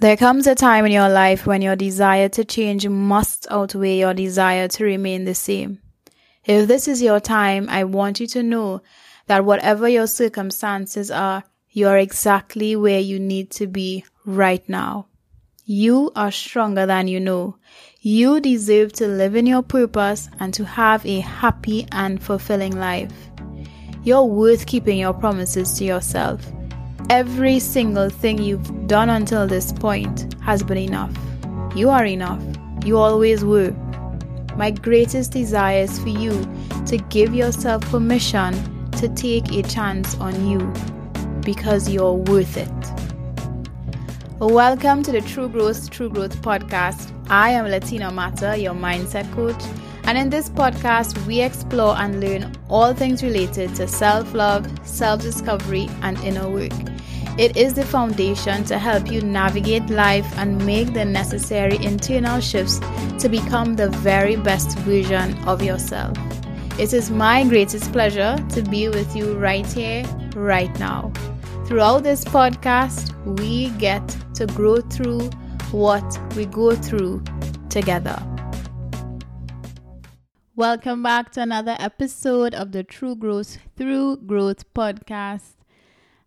There comes a time in your life when your desire to change must outweigh your desire to remain the same. If this is your time, I want you to know that whatever your circumstances are, you are exactly where you need to be right now. You are stronger than you know. You deserve to live in your purpose and to have a happy and fulfilling life. You're worth keeping your promises to yourself. Every single thing you've done until this point has been enough. You are enough. You always were. My greatest desire is for you to give yourself permission to take a chance on you because you're worth it. Welcome to the True Growth, True Growth podcast. I am Latina Mata, your mindset coach and in this podcast, we explore and learn all things related to self love, self discovery, and inner work. It is the foundation to help you navigate life and make the necessary internal shifts to become the very best version of yourself. It is my greatest pleasure to be with you right here, right now. Throughout this podcast, we get to grow through what we go through together. Welcome back to another episode of the True Growth Through Growth podcast.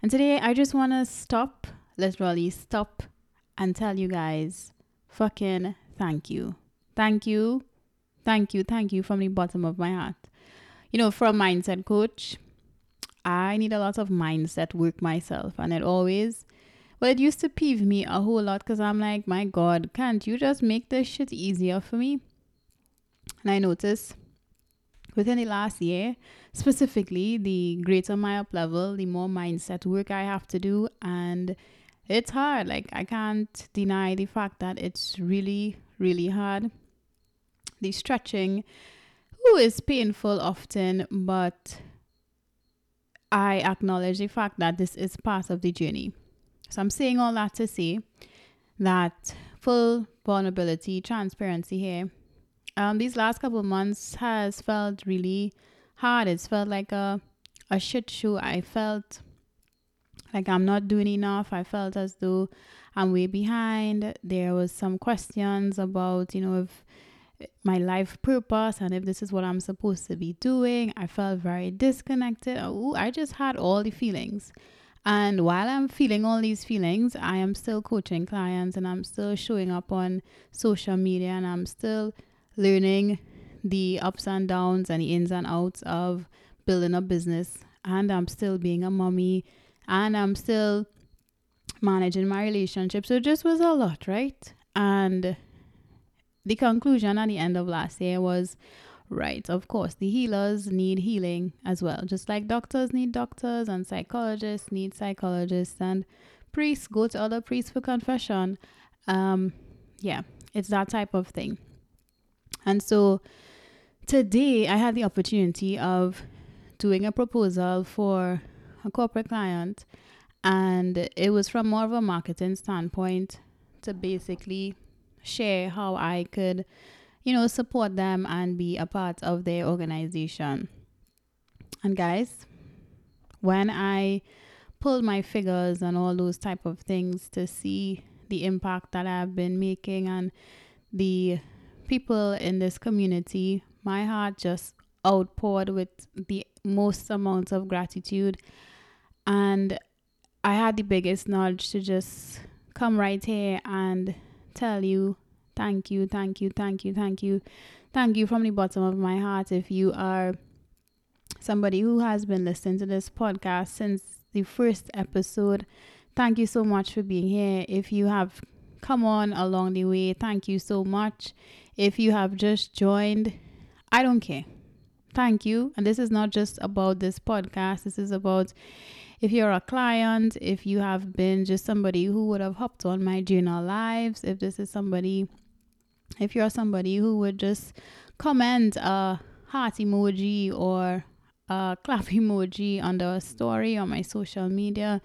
And today I just want to stop, literally stop, and tell you guys fucking thank you. Thank you. Thank you. Thank you from the bottom of my heart. You know, from mindset coach, I need a lot of mindset work myself. And it always, well, it used to peeve me a whole lot because I'm like, my God, can't you just make this shit easier for me? And I noticed within the last year, specifically, the greater my up level, the more mindset work I have to do. And it's hard. Like, I can't deny the fact that it's really, really hard. The stretching ooh, is painful often, but I acknowledge the fact that this is part of the journey. So I'm saying all that to say that full vulnerability, transparency here um, these last couple of months has felt really hard. It's felt like a a shit show. I felt like I'm not doing enough. I felt as though I'm way behind. There was some questions about, you know, if my life purpose and if this is what I'm supposed to be doing. I felt very disconnected. I just had all the feelings. And while I'm feeling all these feelings, I am still coaching clients and I'm still showing up on social media and I'm still learning the ups and downs and the ins and outs of building a business. And I'm still being a mommy and I'm still managing my relationship. So it just was a lot, right? And the conclusion at the end of last year was right, of course, the healers need healing as well. Just like doctors need doctors and psychologists need psychologists and priests go to other priests for confession. Um, yeah, it's that type of thing. And so today I had the opportunity of doing a proposal for a corporate client and it was from more of a marketing standpoint to basically share how I could, you know, support them and be a part of their organization. And guys, when I pulled my figures and all those type of things to see the impact that I've been making and the people in this community, my heart just outpoured with the most amount of gratitude. And I had the biggest nudge to just come right here and tell you thank you, thank you, thank you, thank you, thank you from the bottom of my heart. If you are somebody who has been listening to this podcast since the first episode, thank you so much for being here. If you have come on along the way, thank you so much. If you have just joined, I don't care. Thank you. And this is not just about this podcast, this is about if you're a client, if you have been just somebody who would have hopped on my journal lives, if this is somebody, if you're somebody who would just comment a heart emoji or a clap emoji under a story on my social media,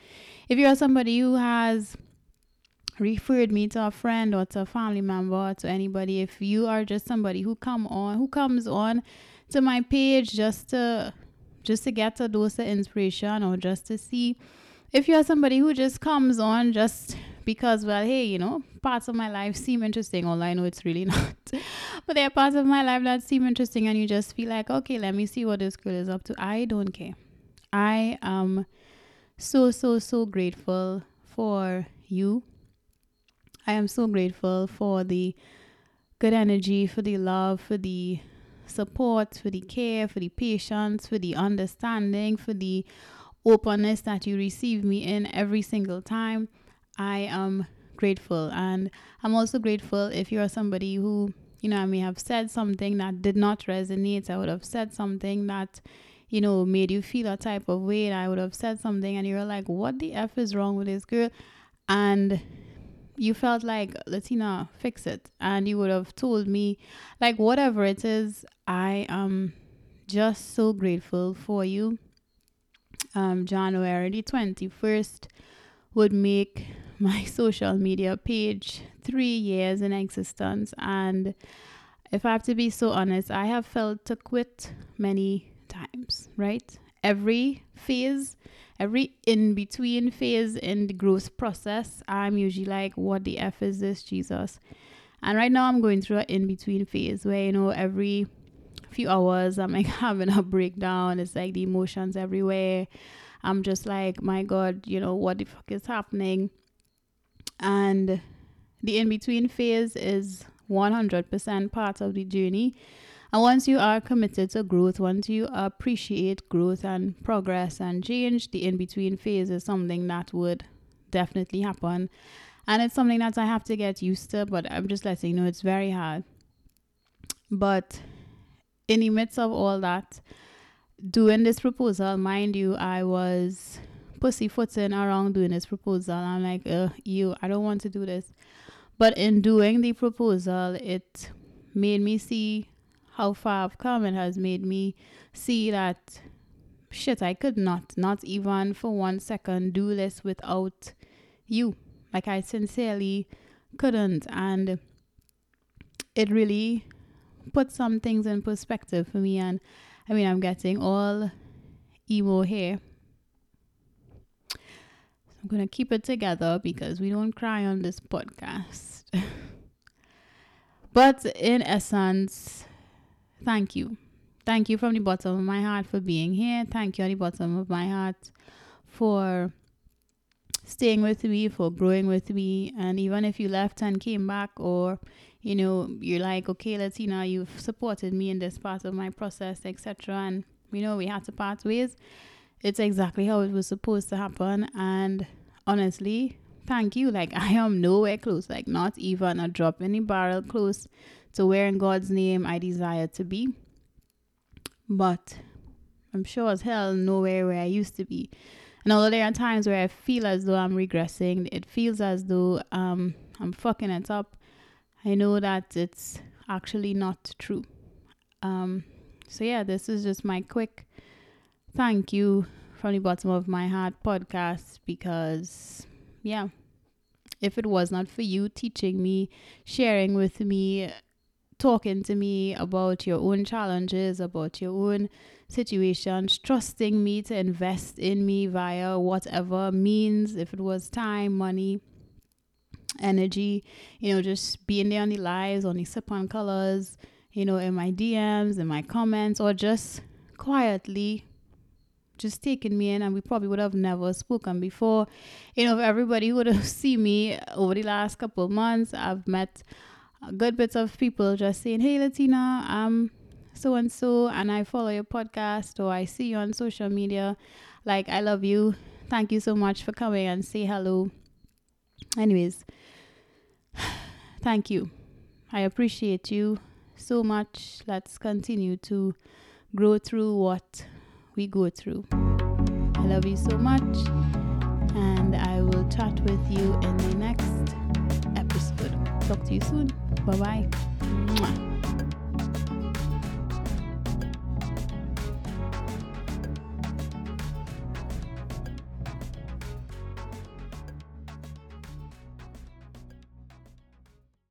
if you're somebody who has referred me to a friend or to a family member or to anybody if you are just somebody who come on who comes on to my page just to just to get a dose of inspiration or just to see if you're somebody who just comes on just because, well, hey, you know, parts of my life seem interesting, although I know it's really not. but there are parts of my life that seem interesting, and you just feel like, okay, let me see what this girl is up to. I don't care. I am so, so, so grateful for you. I am so grateful for the good energy, for the love, for the support, for the care, for the patience, for the understanding, for the openness that you receive me in every single time. I am grateful. And I'm also grateful if you're somebody who, you know, I may have said something that did not resonate. I would have said something that, you know, made you feel a type of way. I would have said something and you're like, what the F is wrong with this girl? And you felt like Latina, fix it. And you would have told me, like, whatever it is, I am just so grateful for you. Um, January the 21st would make my social media page three years in existence. And if I have to be so honest, I have felt to quit many times, right? Every phase every in between phase in the growth process, I'm usually like, what the F is this, Jesus? And right now I'm going through an in between phase where, you know, every few hours I'm like having a breakdown. It's like the emotions everywhere. I'm just like, my God, you know, what the fuck is happening? And the in between phase is 100% part of the journey. And once you are committed to growth, once you appreciate growth and progress and change, the in between phase is something that would definitely happen. And it's something that I have to get used to, but I'm just letting you know it's very hard. But in the midst of all that, doing this proposal, mind you, I was pussyfooting around doing this proposal. I'm like, uh, you, I don't want to do this. But in doing the proposal, it made me see how far I've come and has made me see that shit, I could not, not even for one second, do this without you. Like, I sincerely couldn't. And it really put some things in perspective for me. And I mean, I'm getting all emo here. So I'm going to keep it together because we don't cry on this podcast. but in essence, thank you. Thank you from the bottom of my heart for being here. Thank you at the bottom of my heart for staying with me, for growing with me. And even if you left and came back, or you know, you're like, okay, Latina, you've supported me in this part of my process, etc. And you know, we had to part ways. It's exactly how it was supposed to happen. And honestly, thank you. Like I am nowhere close, like not even a drop in the barrel close to where in God's name I desire to be. But I'm sure as hell nowhere where I used to be. And although there are times where I feel as though I'm regressing, it feels as though um, I'm fucking it up. I know that it's actually not true. Um, so, yeah, this is just my quick thank you from the bottom of my heart podcast because, yeah, if it was not for you teaching me, sharing with me, talking to me about your own challenges, about your own situations, trusting me to invest in me via whatever means, if it was time, money, energy, you know, just being there on the lives, on the sip on colors, you know, in my DMs, in my comments, or just quietly just taking me in and we probably would have never spoken before. You know, if everybody would have seen me over the last couple months, I've met good bits of people just saying, Hey Latina, I'm so and so and I follow your podcast or I see you on social media. Like I love you. Thank you so much for coming and say hello. Anyways, thank you. I appreciate you so much. Let's continue to grow through what we go through. I love you so much, and I will chat with you in the next episode. Talk to you soon. Bye bye.